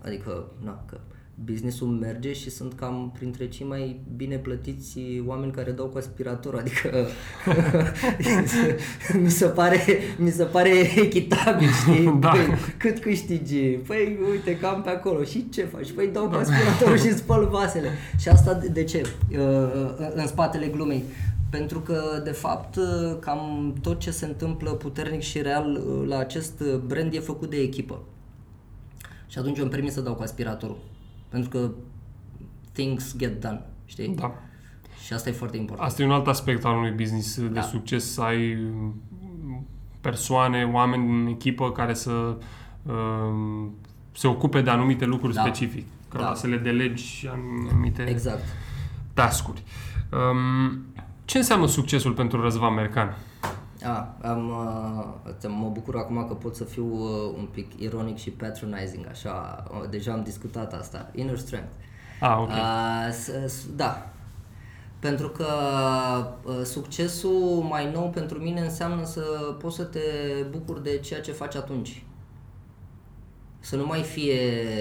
B: adică, na, că businessul merge și sunt cam printre cei mai bine plătiți oameni care dau cu aspirator, adică mi, se pare, mi se pare echitabil, știi? Da. Păi, cât câștigi? Păi uite, cam pe acolo. Și ce faci? Păi dau cu aspiratorul și spăl vasele. Și asta de ce? Uh, uh, în spatele glumei. Pentru că, de fapt, uh, cam tot ce se întâmplă puternic și real la acest brand e făcut de echipă. Și atunci eu îmi permis să dau cu aspiratorul. Pentru că things get done, știi?
A: Da.
B: Și asta e foarte important.
A: Asta e un alt aspect al unui business da. de succes, să ai persoane, oameni în echipă care să uh, se ocupe de anumite lucruri da. specific, ca da. să le delegi anumite
B: exact.
A: task-uri. Um, ce înseamnă succesul pentru Răzvan Mercan?
B: A, am, uh, mă bucur acum că pot să fiu uh, un pic ironic și patronizing, așa, uh, deja am discutat asta, inner strength.
A: Ah, ok.
B: Uh, s- s- da, pentru că uh, succesul mai nou pentru mine înseamnă să poți să te bucuri de ceea ce faci atunci. Să nu mai fie,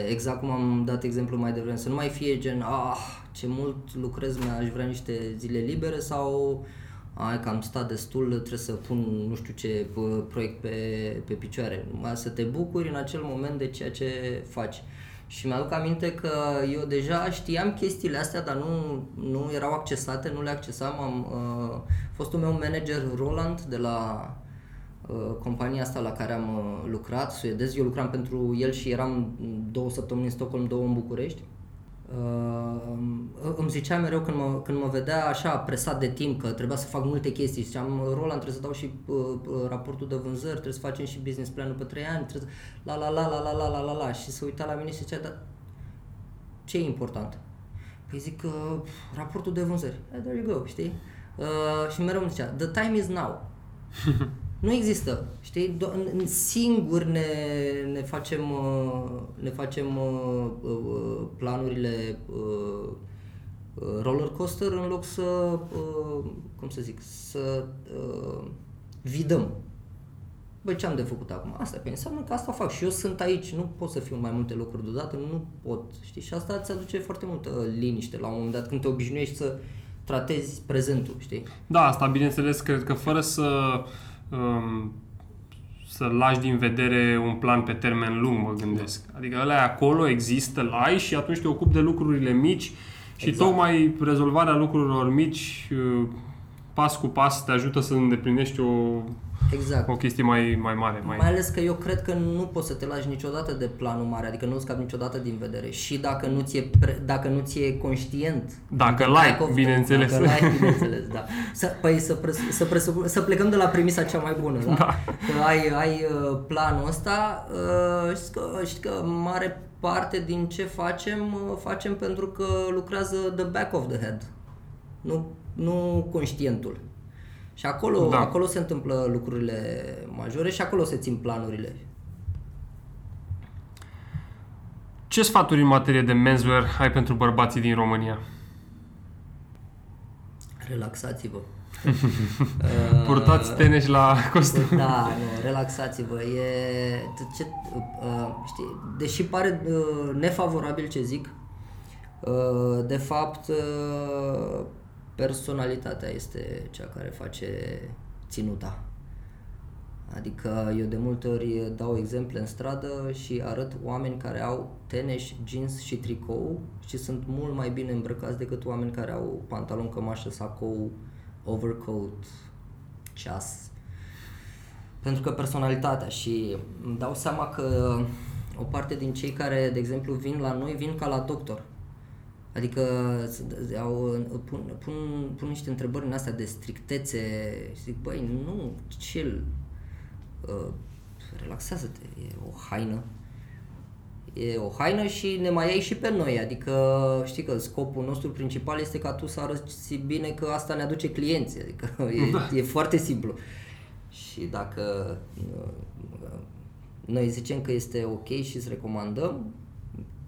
B: exact cum am dat exemplu mai devreme, să nu mai fie gen, ah, ce mult lucrez, mi-aș vrea niște zile libere sau ai că am stat destul, trebuie să pun nu știu ce proiect pe, pe picioare. Numai să te bucuri în acel moment de ceea ce faci. Și mi-aduc aminte că eu deja știam chestiile astea, dar nu, nu erau accesate, nu le accesam. Am uh, fostul meu manager Roland de la uh, compania asta la care am uh, lucrat, suedez, eu lucram pentru el și eram două săptămâni în Stockholm, două în București. Uh, îmi zicea mereu când mă, când mă vedea așa presat de timp că trebuia să fac multe chestii, ziceam, Roland, trebuie să dau și uh, uh, raportul de vânzări, trebuie să facem și business planul pe 3 ani, trebuie să... la la la la la la la la la și se uita la mine și zicea, dar ce e important? Păi zic, uh, raportul de vânzări. Yeah, there you go, știi? Uh, și mereu îmi zicea, the time is now. Nu există, știi? Do- singur ne, ne facem, uh, ne facem uh, uh, planurile roller coaster în loc să, cum să zic, să vidăm. Băi, ce am de făcut acum? Asta, păi înseamnă că asta fac și eu sunt aici, nu pot să fiu mai multe lucruri deodată, nu pot, știi? Și asta îți aduce foarte multă liniște la un moment dat când te obișnuiești să tratezi prezentul, știi?
A: Da, asta bineînțeles, cred că fără să um, să lași din vedere un plan pe termen lung, mă gândesc. Da. Adică ăla acolo, există, l ai și atunci te ocupi de lucrurile mici și exact. tocmai rezolvarea lucrurilor mici uh, pas cu pas te ajută să îndeplinești o Exact. O chestie mai, mai mare.
B: Mai... mai ales că eu cred că nu poți să te lași niciodată de planul mare, adică nu scapi niciodată din vedere. Și dacă nu ți-e, pre, dacă nu ți-e conștient.
A: Dacă like, bineînțeles.
B: Dacă like, bineînțeles, da. Să, păi să, pres, să, pres, să plecăm de la premisa cea mai bună, da? da. Că ai, ai uh, planul ăsta, uh, știi, că, știi că mare parte din ce facem, uh, facem pentru că lucrează the back of the head, nu, nu conștientul. Și acolo, da. acolo se întâmplă lucrurile majore și acolo se țin planurile.
A: Ce sfaturi în materie de menswear ai pentru bărbații din România?
B: Relaxați-vă.
A: Purtați teneș la costum.
B: Da, nu, relaxați-vă. E, ce, uh, știi, deși pare uh, nefavorabil ce zic, uh, de fapt uh, personalitatea este cea care face ținuta. Adică eu de multe ori dau exemple în stradă și arăt oameni care au teneș, jeans și tricou și sunt mult mai bine îmbrăcați decât oameni care au pantalon, cămașă, sacou, overcoat, ceas. Pentru că personalitatea și îmi dau seama că o parte din cei care, de exemplu, vin la noi, vin ca la doctor Adică au, pun, pun, pun niște întrebări în astea de strictețe și zic, băi, nu, chill, uh, relaxează-te, e o haină. E o haină și ne mai ai și pe noi, adică știi că scopul nostru principal este ca tu să arăți bine că asta ne aduce clienți, adică e, da. e foarte simplu. Și dacă uh, noi zicem că este ok și îți recomandăm,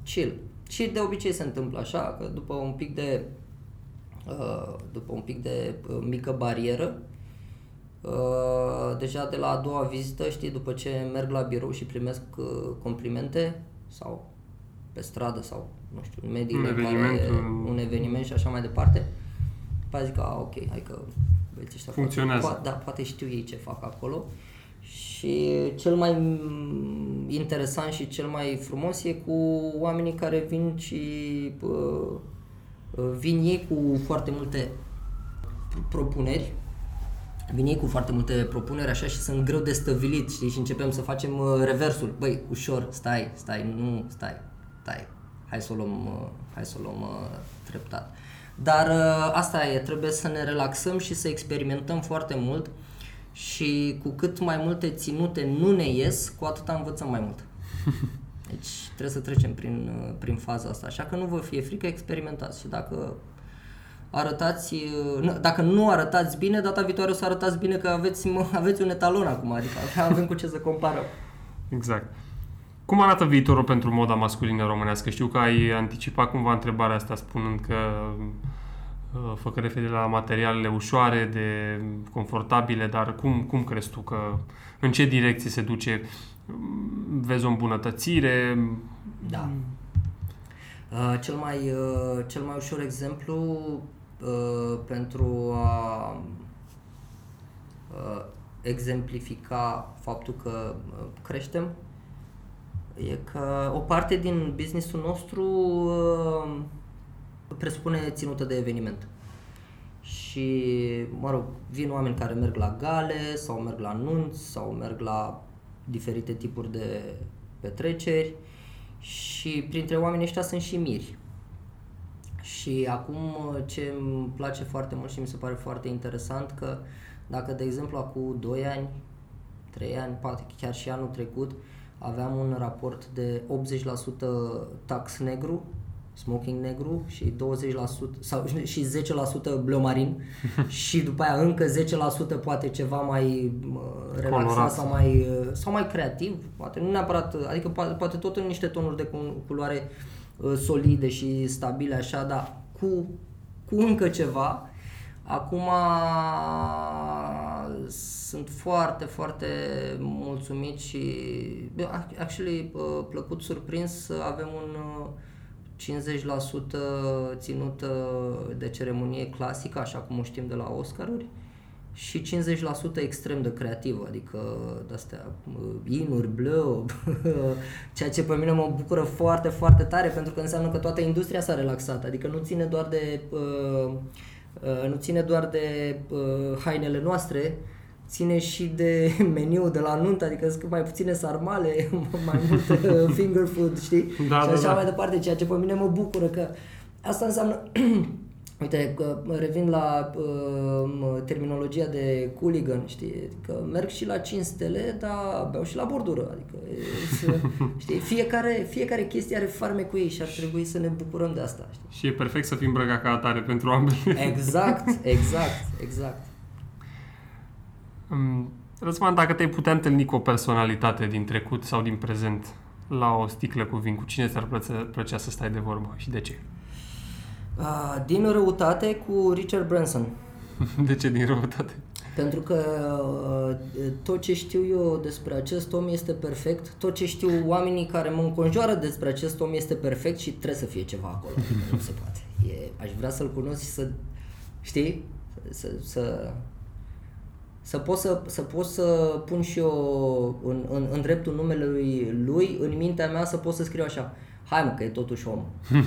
B: chill, și de obicei se întâmplă așa, că după un pic de uh, după un pic de uh, mică barieră, uh, deja de la a doua vizită, știi, după ce merg la birou și primesc complimente sau pe stradă sau, nu știu, în mediile un eveniment, care, un eveniment și așa mai departe, după zic, a, ok, hai că băieții ăștia
A: Funcționează.
B: Poate, da, poate știu ei ce fac acolo. Și cel mai interesant și cel mai frumos e cu oamenii care vin și uh, vin ei cu foarte multe propuneri vin ei cu foarte multe propuneri așa și sunt greu de stăvilit, știi, și începem să facem uh, reversul. Băi, ușor, stai, stai, nu, stai, stai. Hai să o luăm, uh, hai să o luăm uh, treptat. Dar uh, asta e, trebuie să ne relaxăm și să experimentăm foarte mult și cu cât mai multe ținute nu ne ies, cu atât învățăm mai mult. Deci trebuie să trecem prin, prin faza asta. Așa că nu vă fie frică, experimentați și dacă arătați, dacă nu arătați bine, data viitoare o să arătați bine că aveți, aveți un etalon acum, adică avem cu ce să comparăm.
A: Exact. Cum arată viitorul pentru moda masculină românească? Știu că ai anticipat cumva întrebarea asta spunând că Uh, făcă referire la materialele ușoare, de confortabile, dar cum, cum crezi tu că, în ce direcție se duce? Vezi o îmbunătățire?
B: Da. Uh, cel, mai, uh, cel mai ușor exemplu uh, pentru a exemplifica faptul că uh, creștem e că o parte din businessul nostru uh, presupune ținută de eveniment. Și, mă rog, vin oameni care merg la gale sau merg la nunți sau merg la diferite tipuri de petreceri și printre oamenii ăștia sunt și miri. Și acum ce îmi place foarte mult și mi se pare foarte interesant că dacă, de exemplu, acum 2 ani, 3 ani, poate chiar și anul trecut, aveam un raport de 80% tax negru, smoking negru și 20% sau și 10% bleu marin și după aia încă 10% poate ceva mai relaxat Colorat. sau mai sau mai creativ, poate nu neapărat, adică poate, poate tot în niște tonuri de culoare uh, solide și stabile așa, dar cu cu încă ceva Acum sunt foarte, foarte mulțumit și actually plăcut surprins să avem un 50% ținut de ceremonie clasică, așa cum o știm de la Oscaruri, și 50% extrem de creativ, adică de-astea inuri, bleu, ceea ce pe mine mă bucură foarte, foarte tare pentru că înseamnă că toată industria s-a relaxat, adică nu ține doar de uh, Uh, nu ține doar de uh, hainele noastre, ține și de meniu de la nuntă, adică sunt mai puține sarmale, mai mult uh, finger food, știi? Da, și așa da, da. mai departe, ceea ce pe mine mă bucură că asta înseamnă Uite, că revin la uh, terminologia de cooligan, știi, că merg și la 5 stele, dar beau și la bordură, adică, știi, fiecare, fiecare chestie are farme cu ei și ar trebui să ne bucurăm de asta, știi.
A: Și e perfect să fim brăga ca atare pentru ambele.
B: Exact, exact, exact.
A: Um, Răzvan, dacă te-ai putea întâlni cu o personalitate din trecut sau din prezent la o sticlă cu vin, cu cine ți-ar plăcea, plăcea să stai de vorbă și de ce?
B: Uh, din răutate cu Richard Branson.
A: De ce din răutate?
B: Pentru că uh, tot ce știu eu despre acest om este perfect, tot ce știu oamenii care mă înconjoară despre acest om este perfect și trebuie să fie ceva acolo. nu se poate. E, aș vrea să-l cunosc și să, știi, să, să, să pot să, să pot să pun și eu în, în, în dreptul numelui lui, în mintea mea să pot să scriu așa, hai mă că e totuși om.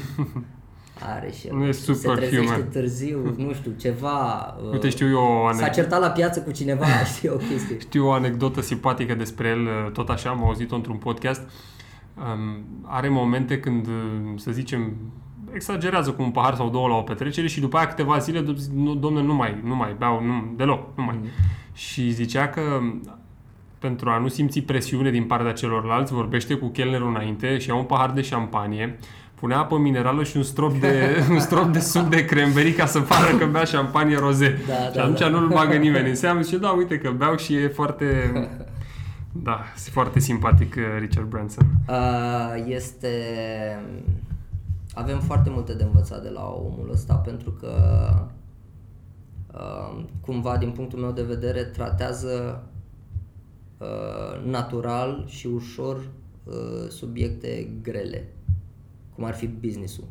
B: are și
A: nu e super se
B: trezește
A: human.
B: târziu, nu știu, ceva...
A: Uite, uh, știu eu o
B: anecdotă. S-a certat la piață cu cineva, știu o chestie.
A: Știu o anecdotă simpatică despre el, uh, tot așa, am auzit-o într-un podcast. Um, are momente când, uh, să zicem, exagerează cu un pahar sau două la o petrecere și după aia câteva zile, domne, nu mai, nu mai beau, nu, deloc, nu mai. Mm-hmm. Și zicea că pentru a nu simți presiune din partea celorlalți, vorbește cu chelnerul înainte și ia un pahar de șampanie, pune apă minerală și un strop de, un strop de suc de cranberry ca să pară că bea șampanie roze. Da, și da, atunci da. nu-l bagă nimeni în seamă și da, uite că beau și e foarte... Da, e foarte simpatic uh, Richard Branson.
B: Uh, este... Avem foarte multe de învățat de la omul ăsta pentru că uh, cumva din punctul meu de vedere tratează uh, natural și ușor uh, subiecte grele cum ar fi businessul.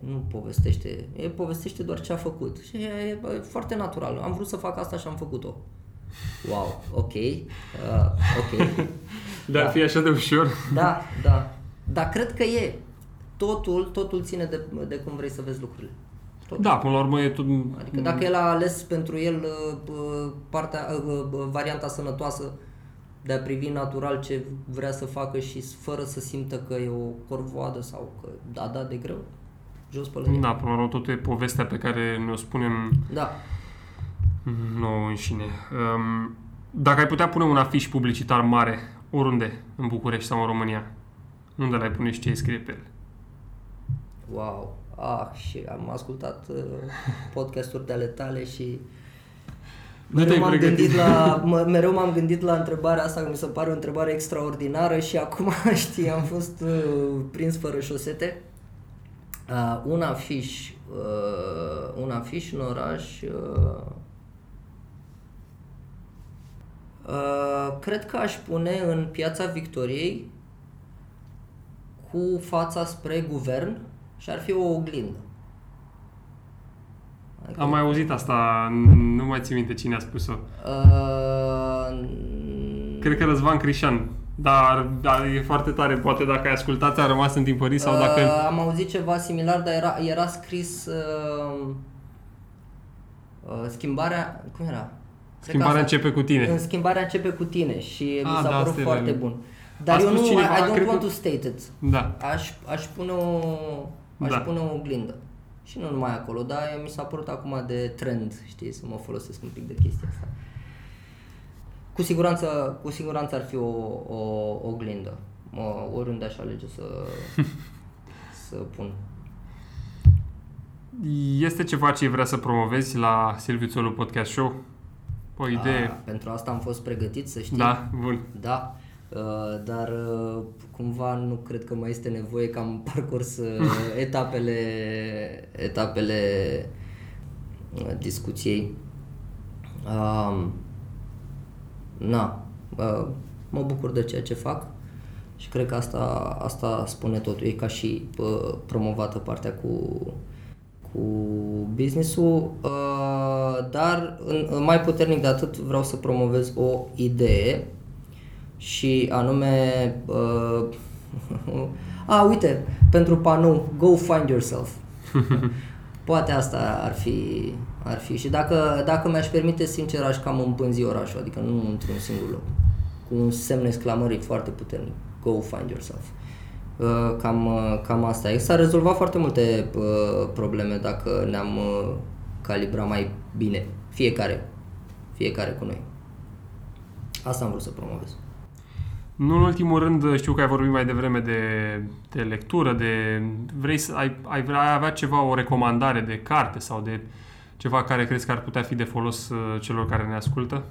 B: Nu povestește, e povestește doar ce a făcut. Și e, e foarte natural. Am vrut să fac asta și am făcut-o. Wow, ok, uh, ok.
A: Dar da. fi așa de ușor.
B: Da, da. Dar cred că e. Totul, totul ține de, de cum vrei să vezi lucrurile.
A: Totul. Da, până la urmă e tot...
B: Adică dacă el a ales pentru el uh, partea, uh, varianta sănătoasă de a privi natural ce vrea să facă și fără să simtă că e o corvoadă sau că da, da, de greu. Jos pe lângă.
A: Da, până la urmă totul e povestea pe care ne-o spunem
B: da.
A: nouă înșine. Um, dacă ai putea pune un afiș publicitar mare, oriunde, în București sau în România, unde l-ai pune și ce scrie pe el?
B: Wow! Ah, și am ascultat uh, podcasturi de ale tale și Mereu m-am, gândit la, mă, mereu m-am gândit la întrebarea asta, că mi se pare o întrebare extraordinară și acum, știi, am fost uh, prins fără șosete. Uh, un afiș, uh, un afiș în oraș, uh, uh, cred că aș pune în Piața Victoriei cu fața spre guvern și ar fi o oglindă. Adică,
A: Am mai auzit asta, n- nu mai țin minte cine a spus-o.
B: uh,
A: Cred că Răzvan Crișan. Dar, dar e foarte tare, poate dacă ai ascultat a rămas în timpării sau dacă...
B: Uh, am auzit ceva similar, dar era, era scris uh, uh, schimbarea, cum era? Cred că
A: Schimbarea
B: asta-
A: începe cu tine.
B: În schimbarea începe cu tine și mi
A: Ah,
B: s-a
A: da,
B: părut
A: asta
B: foarte
A: era-
B: bun. Dar
A: A
B: eu
A: spus
B: nu,
A: cineva,
B: I, I don't
A: cred
B: want
A: că-
B: to state it.
A: Da.
B: Aș, aș pune o, aș
A: Da.
B: pune o oglindă. Și nu numai acolo, dar mi s-a părut acum de trend, știi, să mă folosesc un pic de chestia asta. Cu siguranță, cu siguranță ar fi o, o oglindă. Mă, oriunde aș alege să, să pun.
A: Este ceva ce vrea să promovezi la Silviu Țolu Podcast Show? O idee?
B: A, pentru asta am fost pregătit, să știi.
A: Da, bun.
B: Da, uh, dar uh, cumva nu cred că mai este nevoie că am parcurs uh, etapele, etapele uh, discuției. Um, na, uh, mă bucur de ceea ce fac și cred că asta, asta spune totul. E ca și uh, promovată partea cu, cu business-ul, uh, dar în, mai puternic de atât vreau să promovez o idee și anume uh, a, uite, pentru panou, go find yourself. Poate asta ar fi, ar fi. Și dacă, dacă mi-aș permite, sincer, aș cam împânzi orașul, adică nu într-un singur loc. Cu un semn exclamării foarte puternic. Go find yourself. Uh, Cam, uh, cam asta e. S-ar rezolva foarte multe uh, probleme dacă ne-am uh, calibra mai bine. Fiecare. Fiecare cu noi. Asta am vrut să promovez.
A: Nu în ultimul rând, știu că ai vorbit mai devreme de, de lectură, de vrei să ai, ai vrea ai avea ceva, o recomandare de carte sau de ceva care crezi că ar putea fi de folos uh, celor care ne ascultă?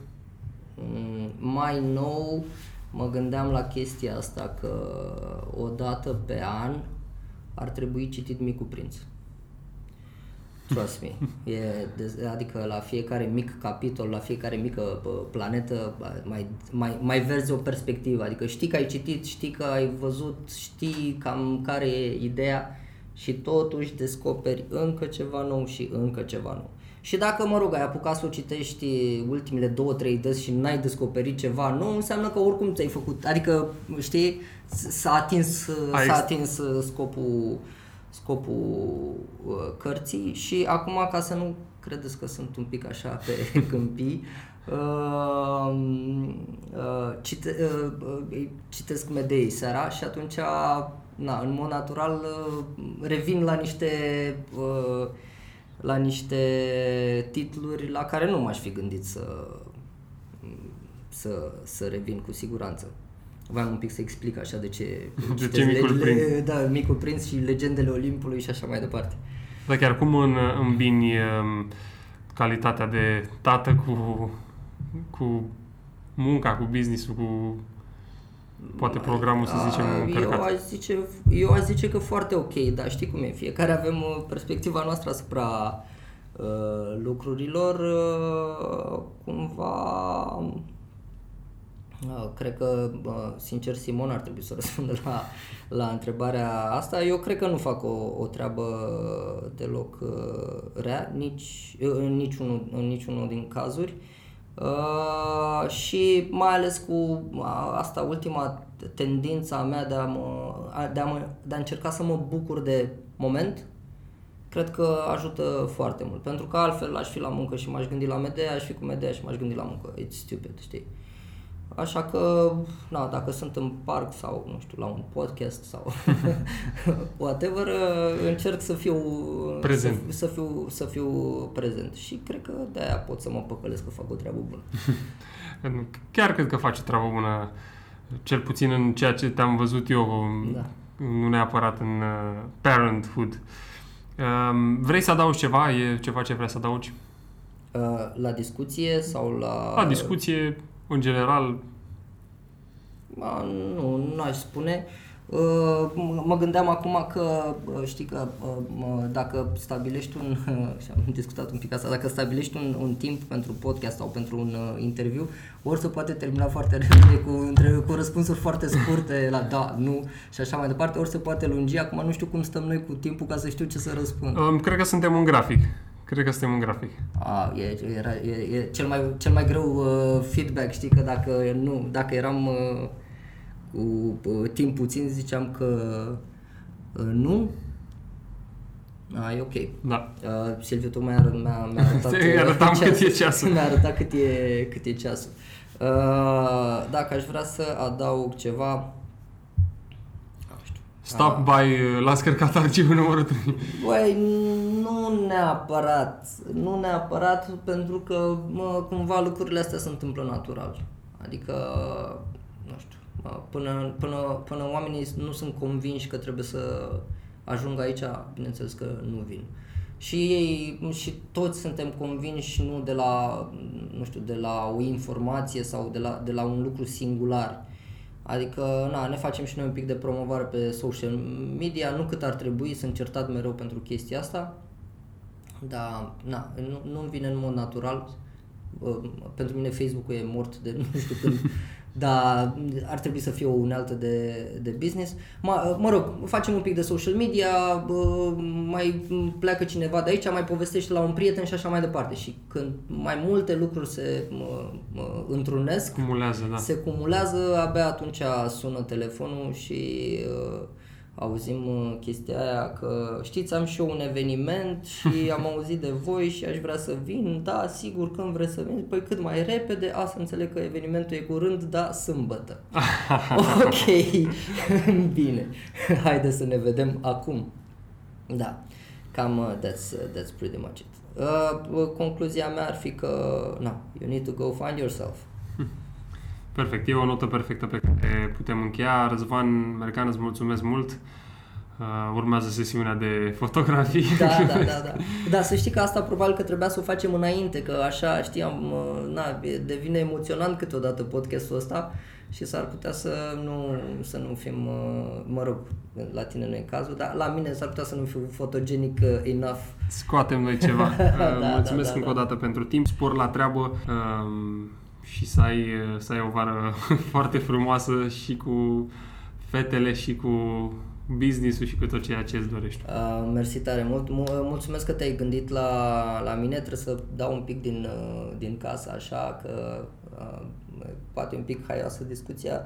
B: Mm, Mai nou mă gândeam la chestia asta că o dată pe an ar trebui citit Micul Prinț. Trust me. E, de- adică la fiecare mic capitol, la fiecare mică pă, planetă bă, mai, mai, mai verzi o perspectivă. Adică știi că ai citit, știi că ai văzut, știi cam care e ideea și totuși descoperi încă ceva nou și încă ceva nou. Și dacă, mă rog, ai apucat să o citești ultimele două, trei dăți și n-ai descoperit ceva nou, înseamnă că oricum ți-ai făcut, adică, știi, s- s-a atins,
A: Ai
B: s-a
A: ex-
B: atins uh, scopul, scopul uh, cărții și acum, ca să nu credeți că sunt un pic așa pe câmpii, uh, uh, cite, uh, uh, citesc Medei seara și atunci, na, în mod natural, uh, revin la niște uh, la niște titluri la care nu m-aș fi gândit să, să, să revin cu siguranță. Vreau un pic să explic așa de ce,
A: De
B: citesc
A: ce Micul
B: le-
A: Prinț?
B: le- Da, Micul Prinț și legendele Olimpului și așa mai departe.
A: Dar chiar cum în, îmbini um, calitatea de tată cu, cu munca, cu business-ul, cu poate programul, să zicem,
B: A, eu
A: încărcat?
B: aș, zice, eu aș zice că foarte ok, dar știi cum e, fiecare avem uh, perspectiva noastră asupra uh, lucrurilor, uh, cumva, uh, cred că, uh, sincer, Simon ar trebui să răspundă la, la întrebarea asta. Eu cred că nu fac o, o treabă deloc uh, rea, nici, în, niciunul, în niciunul din cazuri. Uh, și mai ales cu uh, asta ultima tendința mea de a, mă, a- de, a mă, de a încerca să mă bucur de moment, cred că ajută foarte mult. Pentru că altfel aș fi la muncă și m-aș gândi la Medea, aș fi cu Medea și m-aș gândi la muncă. It's stupid, știi? Așa că, na, dacă sunt în parc sau, nu știu, la un podcast sau whatever, uh, încerc să fiu
A: Prezent.
B: Să, să, fiu, să fiu prezent. Și cred că de-aia pot să mă păcălesc că fac o treabă bună.
A: Chiar cred că faci o treabă bună, cel puțin în ceea ce te-am văzut eu,
B: Da.
A: nu neapărat în uh, parenthood. Um, vrei să adaugi ceva? E ceva ce vrei să adaugi?
B: Uh, La discuție sau la...
A: La discuție, în general,
B: Ba, nu, nu aș spune. Uh, m- Mă gândeam acum că, uh, știi că uh, mă- dacă stabilești un, și am discutat un pic asta, dacă stabilești un, un timp pentru podcast sau pentru un uh, interviu, ori se poate termina foarte repede cu, între- cu răspunsuri foarte scurte la da, nu și așa mai departe, ori se poate lungi. Acum nu știu cum stăm noi cu timpul ca să știu ce să răspund.
A: um, cred că suntem în grafic. Cred că suntem în grafic.
B: A, e, era, e, e cel, mai, cel mai greu uh, feedback, știi, că dacă, nu, dacă eram uh, cu uh, timp puțin, ziceam că uh, nu, a, e ok.
A: Da.
B: Uh, Silviu tocmai mi-a, mi-a, mi-a arătat,
A: Îi arătam cât e ceasul.
B: Mi-a arătat cât e, cât e ceasul. Uh, dacă aș vrea să adaug ceva, nu știu.
A: Stop by, uh, l-ați cărcat arhivul numărul 3.
B: Băi, nu neapărat, nu neapărat pentru că mă, cumva lucrurile astea se întâmplă natural. Adică, nu știu, mă, până, până, până oamenii nu sunt convinși că trebuie să ajung aici, bineînțeles că nu vin. Și ei, și toți suntem convinși nu de la, nu știu, de la o informație sau de la, de la un lucru singular. Adică, na, ne facem și noi un pic de promovare pe social media, nu cât ar trebui, sunt certat mereu pentru chestia asta, dar, na, nu, nu vine în mod natural. Uh, Pentru mine Facebook-ul e mort de nu știu când, dar ar trebui să fie o unealtă de, de business. Mă, mă rog, facem un pic de social media, bă, mai pleacă cineva de aici, mai povestește la un prieten și așa mai departe. Și când mai multe lucruri se mă, mă, întrunesc,
A: Cumulează, da.
B: se cumulează, abia atunci sună telefonul și uh, auzim uh, chestia aia că știți, am și eu un eveniment și am auzit de voi și aș vrea să vin, da, sigur, când vreți să vin, păi cât mai repede, a, să înțeleg că evenimentul e curând, da, sâmbătă. ok, bine, haide să ne vedem acum. Da, cam uh, that's, uh, that's pretty much it. Uh, concluzia mea ar fi că, na, you need to go find yourself.
A: Perfect, e o notă perfectă pe care putem încheia. Răzvan Mercan, îți mulțumesc mult. Uh, urmează sesiunea de fotografii.
B: Da, da, da, da. Da, să știi că asta probabil că trebuia să o facem înainte, că așa, știam, uh, na, e- devine emoționant câteodată podcastul ăsta și s-ar putea să nu, să nu fim, uh, mă rog, la tine nu e cazul, dar la mine s-ar putea să nu fiu fotogenic uh, enough.
A: Scoatem noi ceva. Uh,
B: Da,
A: mulțumesc
B: da, da,
A: încă o
B: da.
A: dată pentru timp, spor la treabă um, și să ai, să ai o vară foarte frumoasă și cu fetele și cu business-ul și cu tot ceea ce îți dorești.
B: Uh, mersi tare mult. Mu- mulțumesc că te-ai gândit la, la mine. Trebuie să dau un pic din, uh, din casă, așa că uh, poate un pic haioasă discuția.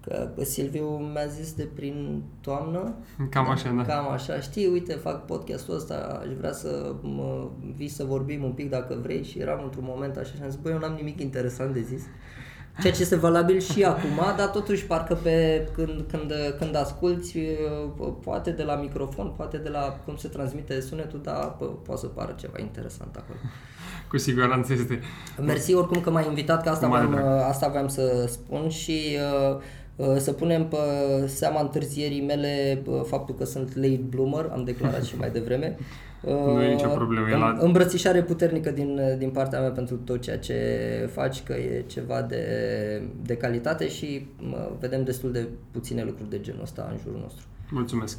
B: Că Silviu mi-a zis de prin toamnă.
A: Cam așa, da.
B: Cam așa. Știi, uite, fac podcastul ăsta, aș vrea să mă vii să vorbim un pic dacă vrei și eram într-un moment așa și am zis, băi, eu n-am nimic interesant de zis. Ceea ce este valabil și acum, dar totuși parcă pe când, când, când asculti, poate de la microfon, poate de la cum se transmite sunetul, dar bă, poate să pară ceva interesant acolo.
A: Cu siguranță este.
B: Mersi oricum că m-ai invitat, că asta,
A: Cu mare
B: voiam,
A: drag.
B: asta voiam să spun și uh, uh, să punem pe seama întârzierii mele uh, faptul că sunt late bloomer, am declarat și mai devreme. Uh,
A: Nu e nicio problemă, e la-
B: Îmbrățișare puternică din, din partea mea pentru tot ceea ce faci, că e ceva de, de calitate și uh, vedem destul de puține lucruri de genul ăsta în jurul nostru.
A: Mulțumesc.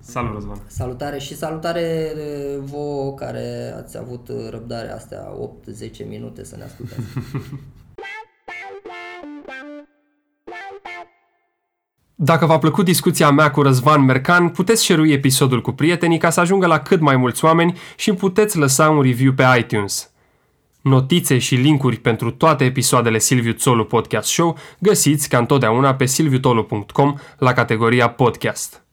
A: Salut, Răzvan.
B: Salutare și salutare uh, vouă care ați avut uh, răbdarea astea 8-10 minute să ne ascultați.
A: Dacă v-a plăcut discuția mea cu Răzvan Mercan, puteți share episodul cu prietenii ca să ajungă la cât mai mulți oameni și puteți lăsa un review pe iTunes. Notițe și linkuri pentru toate episoadele Silviu Țolu Podcast Show găsiți ca întotdeauna pe silviutolu.com la categoria podcast.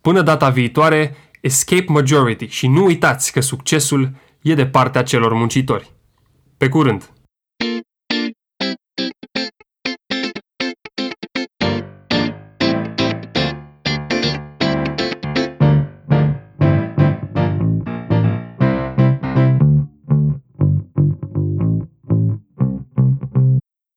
A: Până data viitoare, escape majority și nu uitați că succesul e de partea celor muncitori. Pe curând!